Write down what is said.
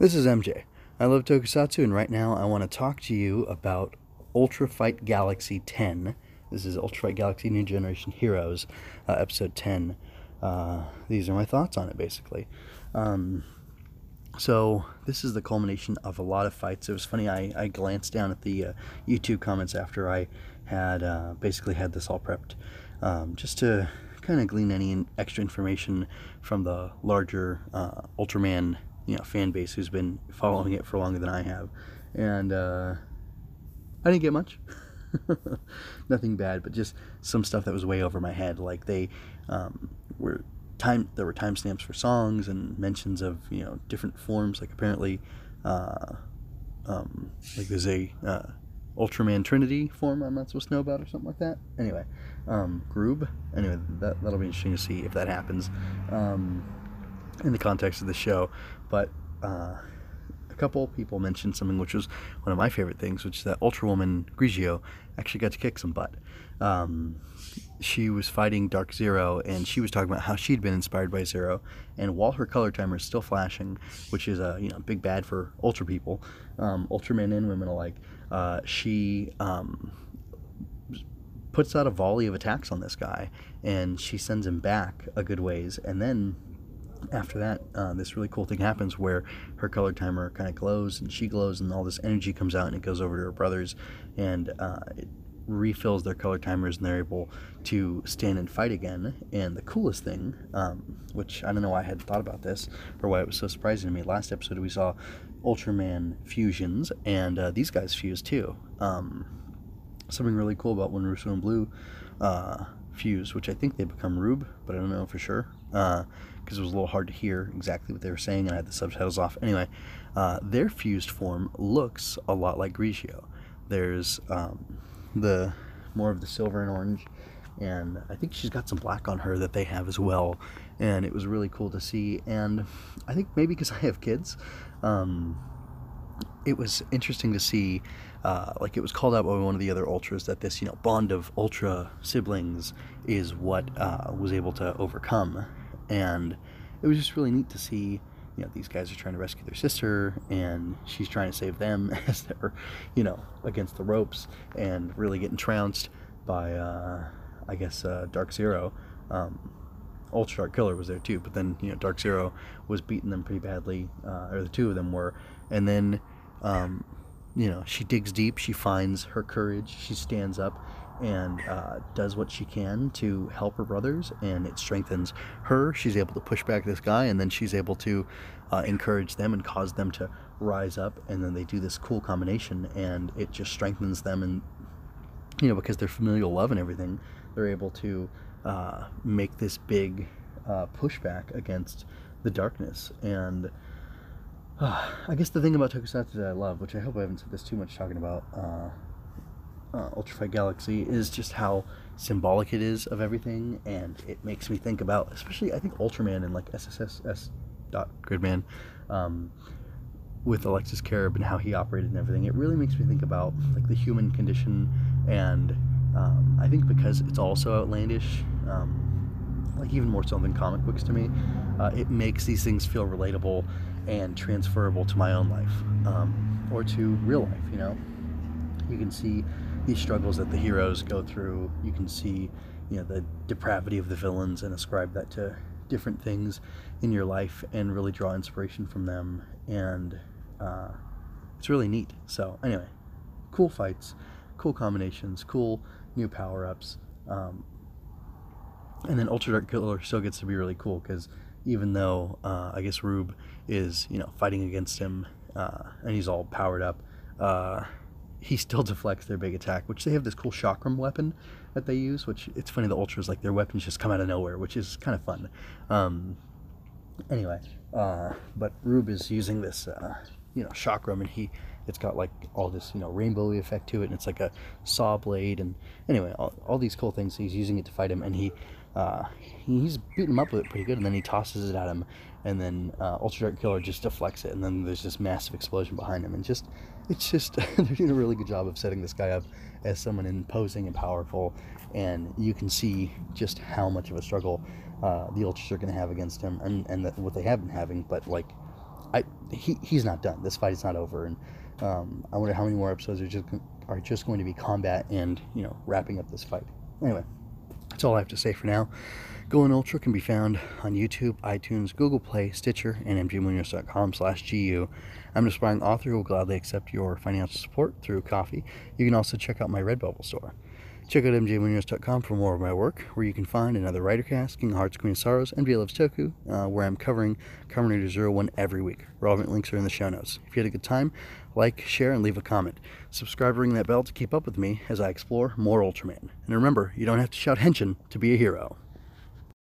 This is MJ. I love Tokusatsu, and right now I want to talk to you about Ultra Fight Galaxy 10. This is Ultra Fight Galaxy New Generation Heroes, uh, episode 10. Uh, these are my thoughts on it, basically. Um, so, this is the culmination of a lot of fights. It was funny, I, I glanced down at the uh, YouTube comments after I had uh, basically had this all prepped, um, just to kind of glean any extra information from the larger uh, Ultraman you know fan base who's been following it for longer than I have, and uh, I didn't get much. Nothing bad, but just some stuff that was way over my head. Like they um, were time there were timestamps for songs and mentions of you know different forms. Like apparently, uh, um, like there's a uh, Ultraman Trinity form I'm not supposed to know about or something like that. Anyway, um, Grube. Anyway, that that'll be interesting to see if that happens. Um, in the context of the show. But uh, a couple people mentioned something which was one of my favorite things, which is that Ultra Woman Grigio actually got to kick some butt. Um, she was fighting Dark Zero, and she was talking about how she'd been inspired by Zero. And while her color timer is still flashing, which is a you know big bad for Ultra people, um, Ultramen and women alike, uh, she um, puts out a volley of attacks on this guy, and she sends him back a good ways, and then after that, uh, this really cool thing happens where her color timer kind of glows and she glows, and all this energy comes out and it goes over to her brothers, and uh, it refills their color timers, and they're able to stand and fight again. And the coolest thing, um, which I don't know why I hadn't thought about this or why it was so surprising to me, last episode we saw Ultraman fusions, and uh, these guys fuse too. Um, something really cool about when Rosso and Blu uh, fuse, which I think they become Ruebe, but I don't know for sure because uh, it was a little hard to hear exactly what they were saying, and I had the subtitles off. Anyway, uh, their fused form looks a lot like Grigio. There's um, the more of the silver and orange, and I think she's got some black on her that they have as well. And it was really cool to see. And I think maybe because I have kids, um, it was interesting to see. Uh, like it was called out by one of the other ultras that this you know bond of ultra siblings is what uh, was able to overcome and it was just really neat to see you know these guys are trying to rescue their sister and she's trying to save them as they're you know against the ropes and really getting trounced by uh, i guess uh, dark zero. Um, ultra dark killer was there too but then you know dark zero was beating them pretty badly uh, or the two of them were. And then um, you know she digs deep she finds her courage she stands up and uh, does what she can to help her brothers, and it strengthens her. She's able to push back this guy, and then she's able to uh, encourage them and cause them to rise up, and then they do this cool combination, and it just strengthens them, and you know because they're familial love and everything, they're able to uh, make this big uh, pushback against the darkness, and I guess the thing about Tokusatsu that I love, which I hope I haven't said this too much talking about uh, uh, Galaxy is just how symbolic it is of everything, and it makes me think about, especially I think Ultraman and like SSS dot Gridman, um, with Alexis Kerib and how he operated and everything. It really makes me think about like the human condition, and um, I think because it's also outlandish, um, like even more so than comic books to me, uh, it makes these things feel relatable and transferable to my own life um, or to real life. You know, you can see these struggles that the heroes go through. You can see, you know, the depravity of the villains and ascribe that to different things in your life and really draw inspiration from them. And uh, it's really neat. So anyway, cool fights, cool combinations, cool new power ups. Um, and then Ultra Dark Killer still gets to be really cool because even though uh, I guess Ruebe is you know fighting against him uh, and he's all powered up, uh, he still deflects their big attack, which they have this cool chakram weapon that they use, which it's funny the ultras like their weapons just come out of nowhere, which is kind of fun. Um, anyway, uh, but Ruebe is using this, uh, you know, chakram, and he it's got like all this you know rainbowy effect to it, and it's like a saw blade, and anyway, all, all these cool things. He's using it to fight him, and he uh, he's beating him up with it pretty good, and then he tosses it at him, and then uh, Ultra Dark Killer just deflects it, and then there's this massive explosion behind him, and just it's just they're doing a really good job of setting this guy up as someone imposing and powerful, and you can see just how much of a struggle uh, the Ultras are going to have against him, and and the, what they have been having, but like I he, he's not done. This fight is not over, and um, I wonder how many more episodes are just are just going to be combat and you know wrapping up this fight. Anyway, that's all I have to say for now. Going Ultra can be found on YouTube, iTunes, Google Play, Stitcher, and mjmunoz.com slash GU. I'm an aspiring author who will gladly accept your financial support through coffee. You can also check out my Redbubble store. Check out mjmunoz.com for more of my work, where you can find another writer cast, King Hearts, Queen of Sorrows, and Loves Toku, uh, where I'm covering Zero One every week. Relevant links are in the show notes. If you had a good time, like, share, and leave a comment. Subscribe ring that bell to keep up with me as I explore more Ultraman. And remember, you don't have to shout Henshin to be a hero.